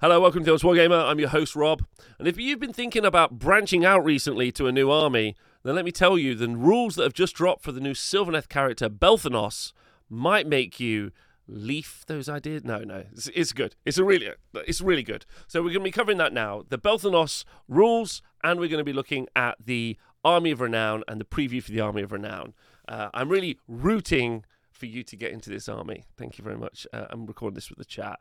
Hello, welcome to the Wargamer. I'm your host, Rob. And if you've been thinking about branching out recently to a new army, then let me tell you the rules that have just dropped for the new Sylvaneth character, Belthanos, might make you leaf those ideas. No, no, it's, it's good. It's a really, it's really good. So we're going to be covering that now. The Belthanos rules, and we're going to be looking at the Army of Renown and the preview for the Army of Renown. Uh, I'm really rooting for you to get into this army. Thank you very much. Uh, I'm recording this with the chat.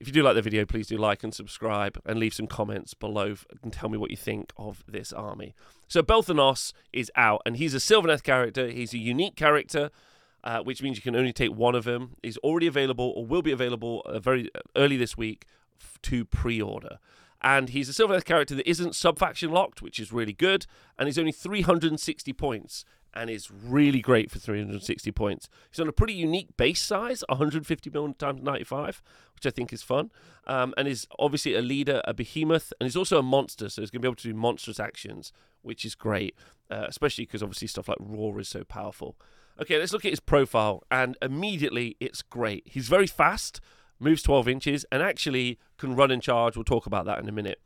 If you do like the video, please do like and subscribe and leave some comments below and tell me what you think of this army. So Belthanos is out and he's a Sylvaneth character. He's a unique character, uh, which means you can only take one of them. He's already available or will be available uh, very early this week to pre-order. And he's a Sylvaneth character that isn't sub-faction locked, which is really good. And he's only 360 points and is really great for 360 points. He's on a pretty unique base size, 150 million times 95, which I think is fun. Um, and is obviously a leader, a behemoth, and he's also a monster, so he's going to be able to do monstrous actions, which is great, uh, especially because obviously stuff like Roar is so powerful. Okay, let's look at his profile, and immediately it's great. He's very fast, moves 12 inches, and actually can run and charge. We'll talk about that in a minute.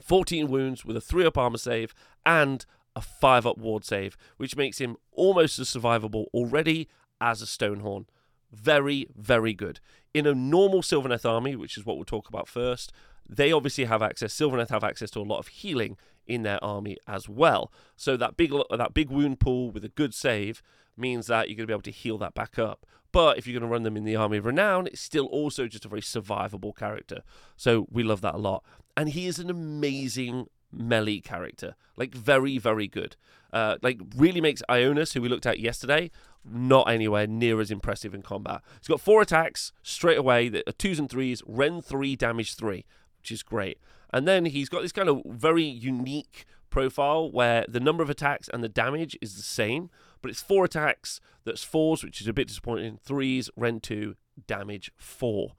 14 wounds with a 3 up armor save and a 5 up ward save, which makes him almost as survivable already as a Stonehorn. Very, very good. In a normal Sylvaneth army, which is what we'll talk about first, they obviously have access. Sylvaneth have access to a lot of healing in their army as well. So that big that big wound pool with a good save means that you're going to be able to heal that back up. But if you're going to run them in the Army of Renown, it's still also just a very survivable character. So we love that a lot. And he is an amazing melee character. Like very, very good. Uh, like really makes Ionis, who we looked at yesterday, not anywhere near as impressive in combat. He's got four attacks straight away, that are twos and threes, Rend three, damage three, which is great. And then he's got this kind of very unique profile where the number of attacks and the damage is the same, but it's four attacks that's fours, which is a bit disappointing. Threes, Rend two, damage four.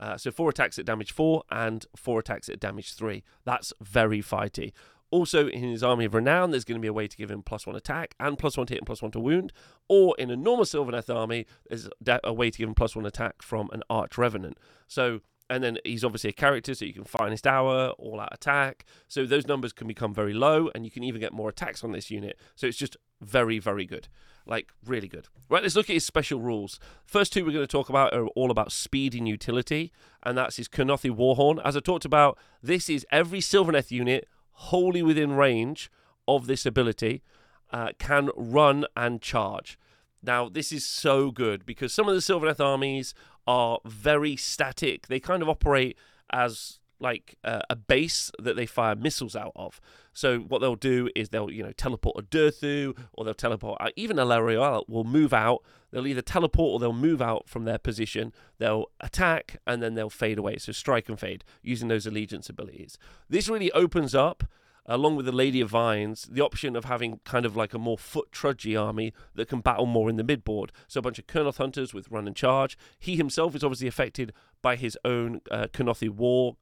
Uh, so four attacks at damage four and four attacks at damage three. That's very fighty. Also, in his Army of Renown, there's going to be a way to give him plus one attack and plus one to hit and plus one to wound. Or in a normal Sylvaneth army, there's a way to give him plus one attack from an Arch Revenant. So, and then he's obviously a character, so you can Finest Hour, All Out Attack. So those numbers can become very low, and you can even get more attacks on this unit. So it's just very, very good. Like, really good. Right, let's look at his special rules. First two we're going to talk about are all about speed and utility, and that's his Kurnothi Warhorn. As I talked about, this is every Sylvaneth unit wholly within range of this ability uh, can run and charge. Now, this is so good because some of the Sylvaneth armies are very static. They kind of operate as like uh, a base that they fire missiles out of. So what they'll do is they'll you know teleport a Durthu or they'll teleport uh, even Alarielle will move out. They'll either teleport or they'll move out from their position. They'll attack and then they'll fade away. So strike and fade using those allegiance abilities. This really opens up along with the Lady of Vines, the option of having kind of like a more foot trudgy army that can battle more in the midboard. So a bunch of Kurnoth hunters with run and charge. He himself is obviously affected by his own uh, Kurnothi war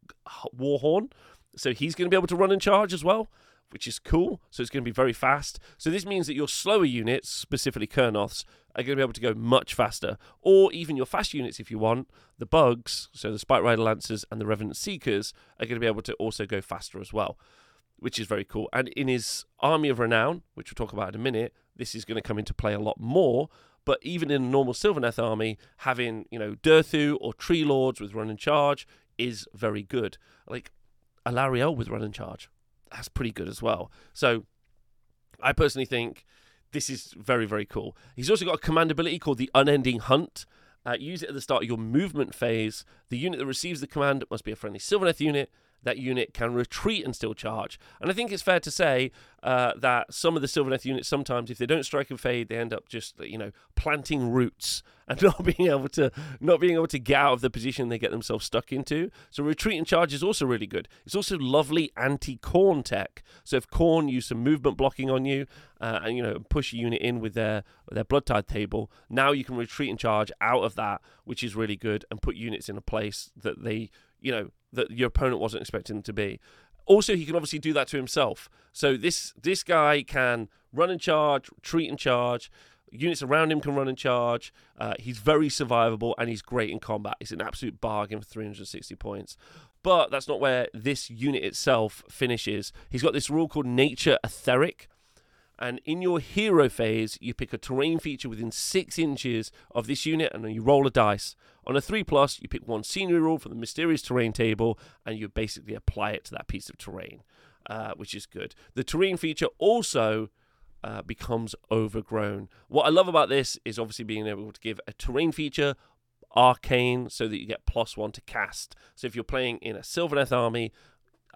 warhorn, so he's going to be able to run and charge as well. Which is cool, so it's going to be very fast. So this means that your slower units, specifically Kurnoths, are going to be able to go much faster, or even your fast units if you want. The bugs, so the Spite Rider Lancers and the Revenant Seekers, are going to be able to also go faster as well which is very cool. And in his Army of Renown, which we'll talk about in a minute, this is going to come into play a lot more. But even in a normal Sylvaneth army, having, you know, Durthu or Tree Lords with run and charge is very good. Like Alarielle with run and charge, that's pretty good as well. So I personally think this is very, very cool. He's also got a command ability called the Unending Hunt. Uh, use it at the start of your movement phase. The unit that receives the command must be a friendly Sylvaneth unit that unit can retreat and still charge. And I think it's fair to say uh, that some of the Sylvaneth units sometimes, if they don't strike and fade, they end up just you know planting roots and not being able to not being able to get out of the position they get themselves stuck into. So retreat and charge is also really good. It's also lovely anti-Khorne tech. So if Khorne use some movement blocking on you uh, and you know push a unit in with their with their blood tithe table, now you can retreat and charge out of that, which is really good, and put units in a place that they you know that your opponent wasn't expecting them to be. Also, he can obviously do that to himself. So this this guy can run and charge, treat and charge, Units around him can run and charge. Uh, he's very survivable and he's great in combat. It's an absolute bargain for 360 points. But that's not where this unit itself finishes. He's got this rule called Nature Etheric. And in your hero phase, you pick a terrain feature within six inches of this unit and then you roll a dice. On a 3 plus, you pick one scenery rule from the mysterious terrain table and you basically apply it to that piece of terrain, uh, which is good. The terrain feature also uh, becomes overgrown. What I love about this is obviously being able to give a terrain feature arcane so that you get plus one to cast. So if you're playing in a Sylvaneth army,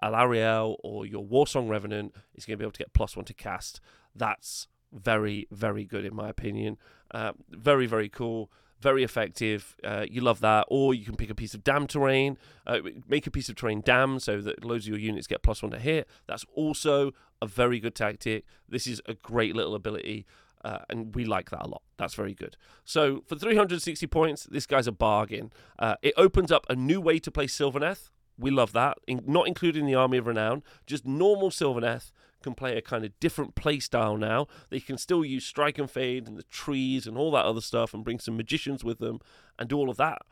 Alarielle or your Warsong Revenant is going to be able to get plus one to cast. That's very, very good in my opinion. Uh, very, very cool very effective. Uh, you love that. Or you can pick a piece of damned terrain, uh, make a piece of terrain damned so that loads of your units get plus one to hit. That's also a very good tactic. This is a great little ability. Uh, and we like that a lot. That's very good. So for 360 points, this guy's a bargain. Uh, it opens up a new way to play Sylvaneth. We love that. In, not including the Army of Renown, just normal Sylvaneth can play a kind of different play style now. They can still use strike and fade and the trees and all that other stuff and bring some magicians with them and do all of that.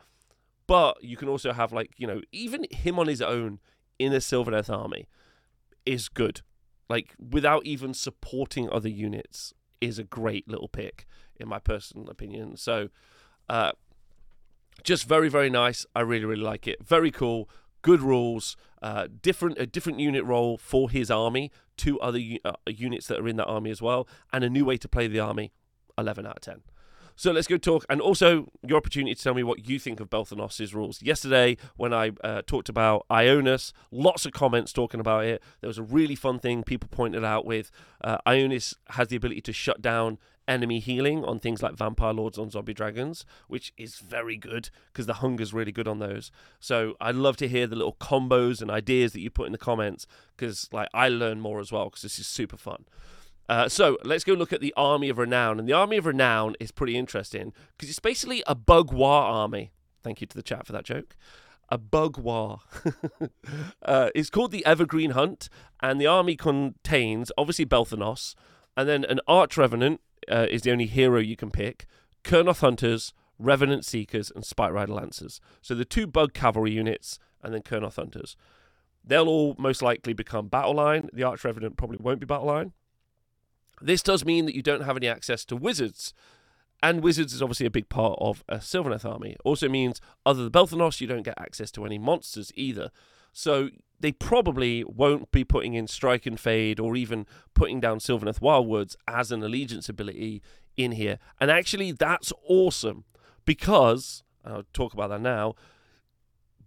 But you can also have like, you know, even him on his own in a Sylvaneth army is good. Like without even supporting other units is a great little pick in my personal opinion. So uh just very very nice. I really really like it. Very cool good rules, uh, different a different unit role for his army, two other uh, units that are in that army as well, and a new way to play the army. Eleven out of ten. So let's go talk, and also your opportunity to tell me what you think of Belthanos' rules. Yesterday, when I uh, talked about Ionis, lots of comments talking about it. There was a really fun thing people pointed out with uh, Ionis has the ability to shut down enemy healing on things like vampire lords on zombie dragons, which is very good because the hunger's really good on those. So I'd love to hear the little combos and ideas that you put in the comments because like I learn more as well because this is super fun. Uh, so let's go look at the Army of Renown. And the Army of Renown is pretty interesting because it's basically a bug war army. Thank you to the chat for that joke. A bug war. uh, it's called the Evergreen Hunt, and the army contains obviously Belthanos, and then an Arch Revenant, uh, is the only hero you can pick. Kurnoth Hunters, Revenant Seekers, and Spite Rider Lancers. So the two Bug Cavalry units, and then Kurnoth Hunters. They'll all most likely become Battle Line. The Arch Revenant probably won't be Battle Line. This does mean that you don't have any access to Wizards. And Wizards is obviously a big part of a Sylvaneth army. Also means, other than Belthanos, you don't get access to any monsters either. So they probably won't be putting in Strike and Fade or even putting down Sylvaneth Wildwoods as an allegiance ability in here. And actually, that's awesome because, I'll talk about that now,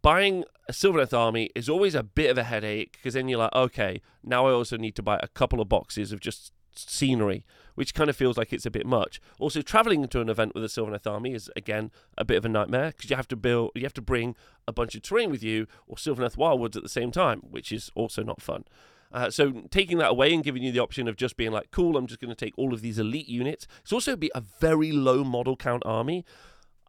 buying a Sylvaneth army is always a bit of a headache because then you're like, okay, now I also need to buy a couple of boxes of just scenery, which kind of feels like it's a bit much. Also, traveling to an event with a Sylvaneth army is again a bit of a nightmare because you have to build, you have to bring a bunch of terrain with you or Sylvaneth Wildwoods at the same time, which is also not fun. Uh, so taking that away and giving you the option of just being like, cool, I'm just going to take all of these elite units. It's also be a very low model count army.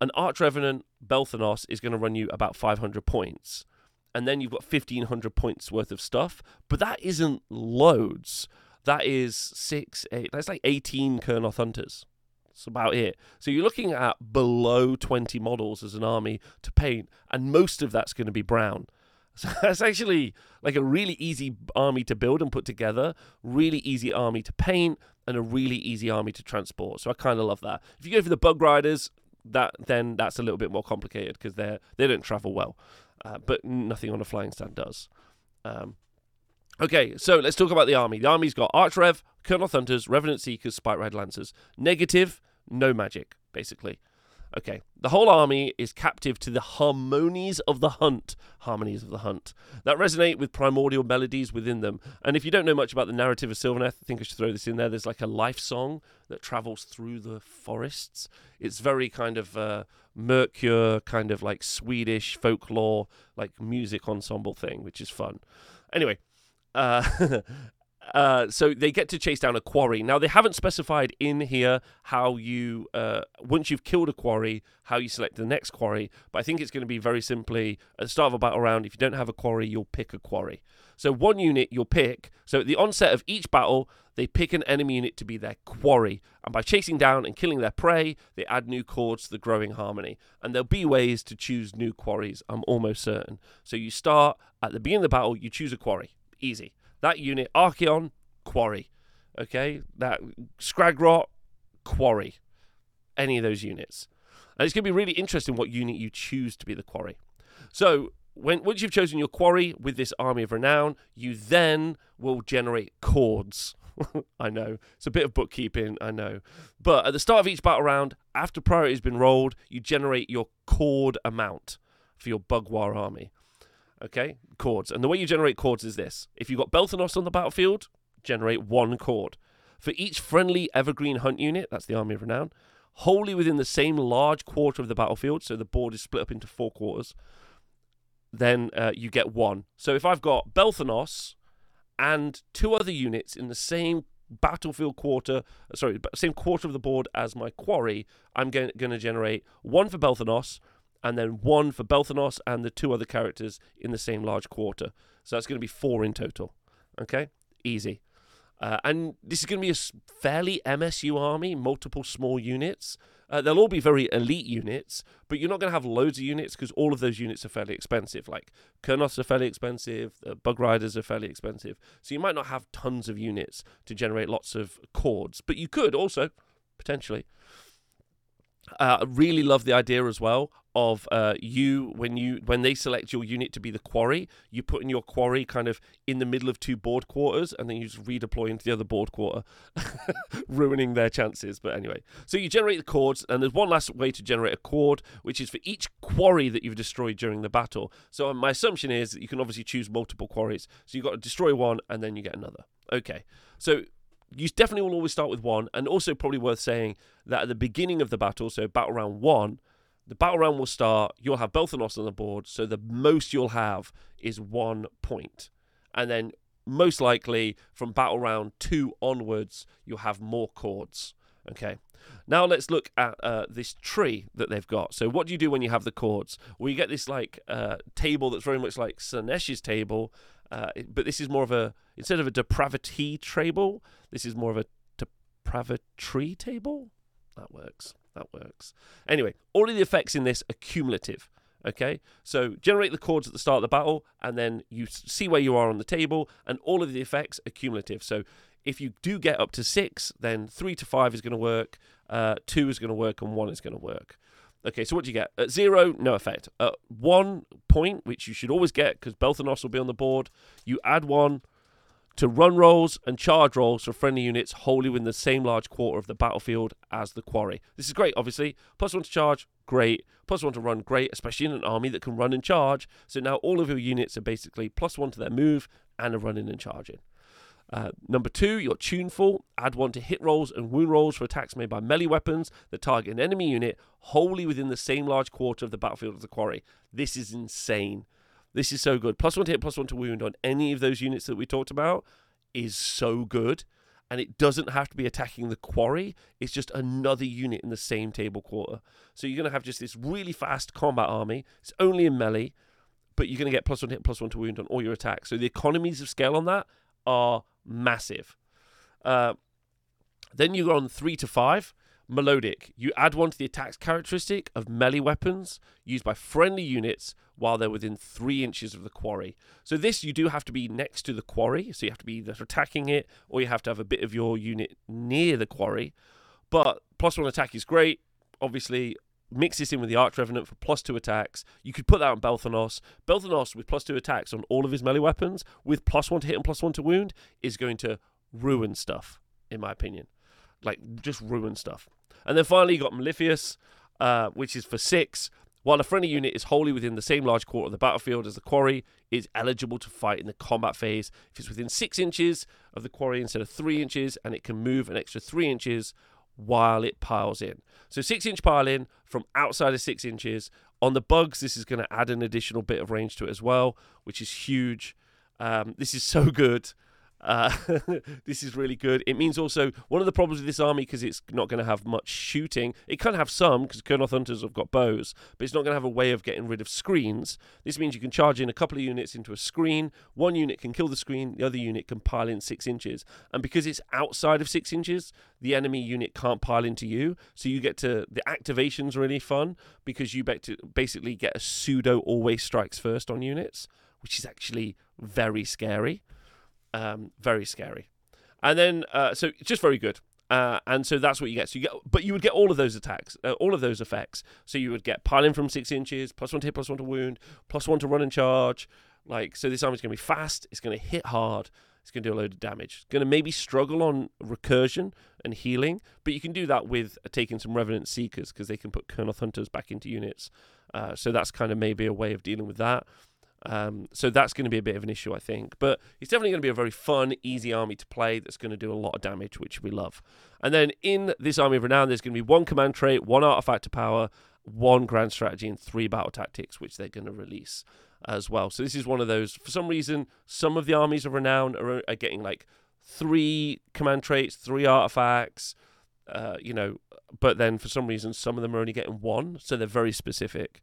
An Arch Revenant Belthanos is going to run you about 500 points. And then you've got 1500 points worth of stuff, but that isn't loads that is six, eight, that's like 18 Kurnoth Hunters. That's about it. So you're looking at below 20 models as an army to paint, and most of that's going to be brown. So that's actually like a really easy army to build and put together, really easy army to paint, and a really easy army to transport. So I kind of love that. If you go for the bug riders, that then that's a little bit more complicated because they they don't travel well, uh, but nothing on a flying stand does. Um, Okay, so let's talk about the army. The army's got Archrev, Kurnoth Hunters, Revenant Seekers, Spite Rider Lancers. Negative, no magic, basically. Okay, the whole army is captive to the harmonies of the hunt. Harmonies of the hunt that resonate with primordial melodies within them. And if you don't know much about the narrative of Sylvaneth, I think I should throw this in there. There's like a life song that travels through the forests. It's very kind of uh, Mercure, kind of like Swedish folklore, like music ensemble thing, which is fun. Anyway, uh, Uh, so they get to chase down a quarry. Now they haven't specified in here how you, uh, once you've killed a quarry, how you select the next quarry. But I think it's going to be very simply at the start of a battle round. If you don't have a quarry, you'll pick a quarry. So one unit you'll pick. So at the onset of each battle, they pick an enemy unit to be their quarry, and by chasing down and killing their prey, they add new chords to the growing harmony. And there'll be ways to choose new quarries. I'm almost certain. So you start at the beginning of the battle. You choose a quarry. Easy that unit, Archaon, quarry. Okay, that Skragrott, quarry. Any of those units. And it's going to be really interesting what unit you choose to be the quarry. So, when once you've chosen your quarry with this army of renown, you then will generate chords. I know it's a bit of bookkeeping, I know, but at the start of each battle round, after priority has been rolled, you generate your chord amount for your Bugwar army. Okay, chords. And the way you generate chords is this if you've got Belthanos on the battlefield, generate one chord. For each friendly evergreen hunt unit, that's the Army of Renown, wholly within the same large quarter of the battlefield, so the board is split up into four quarters, then uh, you get one. So if I've got Belthanos and two other units in the same battlefield quarter, uh, sorry, same quarter of the board as my quarry, I'm going to generate one for Belthanos and then one for Belthanos and the two other characters in the same large quarter. So that's going to be four in total. Okay, easy. Uh, and this is going to be a fairly MSU army, multiple small units. Uh, they'll all be very elite units, but you're not going to have loads of units because all of those units are fairly expensive. Like Kurnoths are fairly expensive, the Bug Riders are fairly expensive. So you might not have tons of units to generate lots of chords, but you could also, potentially. Uh, really love the idea as well of uh, you when you when they select your unit to be the quarry, you put in your quarry kind of in the middle of two board quarters, and then you just redeploy into the other board quarter, ruining their chances. But anyway, so you generate the chords, and there's one last way to generate a chord, which is for each quarry that you've destroyed during the battle. So my assumption is that you can obviously choose multiple quarries. So you've got to destroy one, and then you get another. Okay, so you definitely will always start with one, and also probably worth saying that at the beginning of the battle, so battle round one, the battle round will start. You'll have both Belthanos on the board, so the most you'll have is one point. and then most likely from battle round two onwards, you'll have more chords. Okay. Now let's look at uh, this tree that they've got. So what do you do when you have the chords? Well, you get this like uh, table that's very much like Slaanesh's table, uh, but this is more of a instead of a depravity table, this is more of a depravity table. That works. That works. Anyway, all of the effects in this are cumulative. Okay, so generate the chords at the start of the battle, and then you see where you are on the table, and all of the effects are cumulative. So if you do get up to six, then three to five is going to work, uh, two is going to work, and one is going to work. Okay, so what do you get? At zero, no effect. At one point, which you should always get because Belthanos will be on the board, you add one to run rolls and charge rolls for friendly units wholly within the same large quarter of the battlefield as the quarry. This is great, obviously. Plus one to charge, great. Plus one to run, great, especially in an army that can run and charge. So now all of your units are basically plus one to their move and are running and charging. Uh, number two, your tuneful. Add one to hit rolls and wound rolls for attacks made by melee weapons that target an enemy unit wholly within the same large quarter of the battlefield as the quarry. This is insane. This is so good. Plus one to hit, plus one to wound on any of those units that we talked about is so good. And it doesn't have to be attacking the quarry. It's just another unit in the same table quarter. So you're going to have just this really fast combat army. It's only in melee, but you're going to get plus one hit, plus one to wound on all your attacks. So the economies of scale on that are massive. Uh, then you go on three to five. Melodic. You add one to the attack's characteristic of melee weapons used by friendly units while they're within three inches of the quarry. So this you do have to be next to the quarry, so you have to be either attacking it or you have to have a bit of your unit near the quarry. But plus one attack is great. Obviously, mix this in with the Arch Revenant for plus two attacks. You could put that on Belthanos. Belthanos with plus two attacks on all of his melee weapons with plus one to hit and plus one to wound is going to ruin stuff, in my opinion like just ruin stuff. And then finally, you got Malefius, uh, which is for six. While a friendly unit is wholly within the same large quarter of the battlefield as the quarry, is eligible to fight in the combat phase if it's within six inches of the quarry instead of three inches, and it can move an extra three inches while it piles in. So six inch pile in from outside of six inches. On the bugs, this is going to add an additional bit of range to it as well, which is huge. Um, this is so good. Uh, this is really good. It means also one of the problems with this army because it's not going to have much shooting. It can have some because Kurnoth Hunters have got bows, but it's not going to have a way of getting rid of screens. This means you can charge in a couple of units into a screen. One unit can kill the screen. The other unit can pile in six inches. And because it's outside of six inches, the enemy unit can't pile into you. So you get to the activation's really fun because you basically get a pseudo always strikes first on units, which is actually very scary. Um, very scary. And then, uh, so it's just very good. Uh, and so that's what you get. So you get, but you would get all of those attacks, uh, all of those effects. So you would get piling from six inches, plus one to hit, plus one to wound, plus one to run and charge. Like so, this army's going to be fast. It's going to hit hard. It's going to do a load of damage. It's going to maybe struggle on recursion and healing, but you can do that with uh, taking some Revenant Seekers because they can put Kurnoth Hunters back into units. Uh, so that's kind of maybe a way of dealing with that. Um, so that's going to be a bit of an issue, I think. But it's definitely going to be a very fun, easy army to play that's going to do a lot of damage, which we love. And then in this Army of Renown, there's going to be one command trait, one artifact to power, one grand strategy, and three battle tactics, which they're going to release as well. So this is one of those. For some reason, some of the armies of Renown are, are getting like three command traits, three artifacts. Uh, you know, but then for some reason, some of them are only getting one, so they're very specific.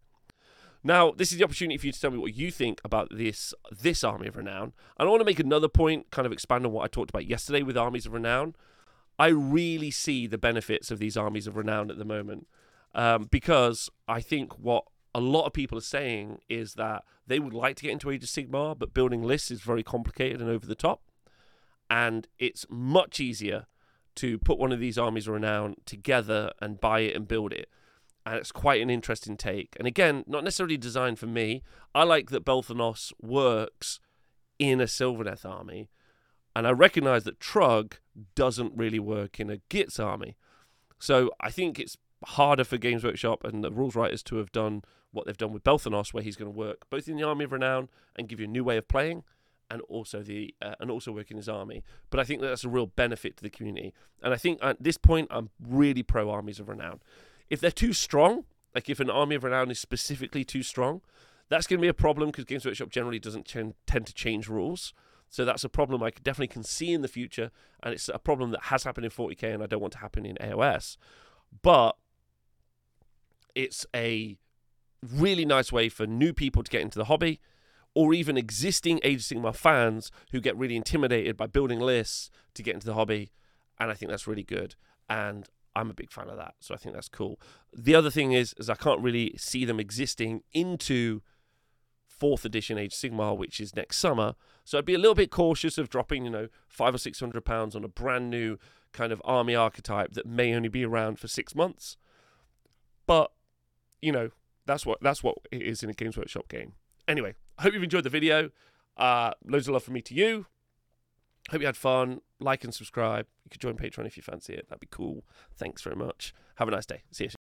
Now, this is the opportunity for you to tell me what you think about this this army of renown. And I want to make another point, kind of expand on what I talked about yesterday with armies of renown. I really see the benefits of these armies of renown at the moment um, because I think what a lot of people are saying is that they would like to get into Age of Sigmar, but building lists is very complicated and over the top, and it's much easier to put one of these armies of renown together and buy it and build it and it's quite an interesting take. And again, not necessarily designed for me. I like that Belthanos works in a Sylvaneth army, and I recognise that Trugg doesn't really work in a Gitz army. So I think it's harder for Games Workshop and the rules writers to have done what they've done with Belthanos, where he's going to work both in the Army of Renown and give you a new way of playing, and also the uh, and also work in his army. But I think that that's a real benefit to the community. And I think at this point, I'm really pro Armies of Renown. If they're too strong, like if an army of renown is specifically too strong, that's going to be a problem because Games Workshop generally doesn't ch- tend to change rules. So that's a problem I definitely can see in the future, and it's a problem that has happened in 40k, and I don't want to happen in AOS. But it's a really nice way for new people to get into the hobby, or even existing Age of Sigmar fans who get really intimidated by building lists to get into the hobby. And I think that's really good. And I'm a big fan of that, so I think that's cool. The other thing is, is I can't really see them existing into fourth edition Age Sigmar, which is next summer. So I'd be a little bit cautious of dropping, you know, five or six hundred pounds on a brand new kind of army archetype that may only be around for six months. But you know, that's what that's what it is in a Games Workshop game. Anyway, I hope you've enjoyed the video. Uh, loads of love from me to you. Hope you had fun. Like and subscribe. You could join Patreon if you fancy it. That'd be cool. Thanks very much. Have a nice day. See you soon.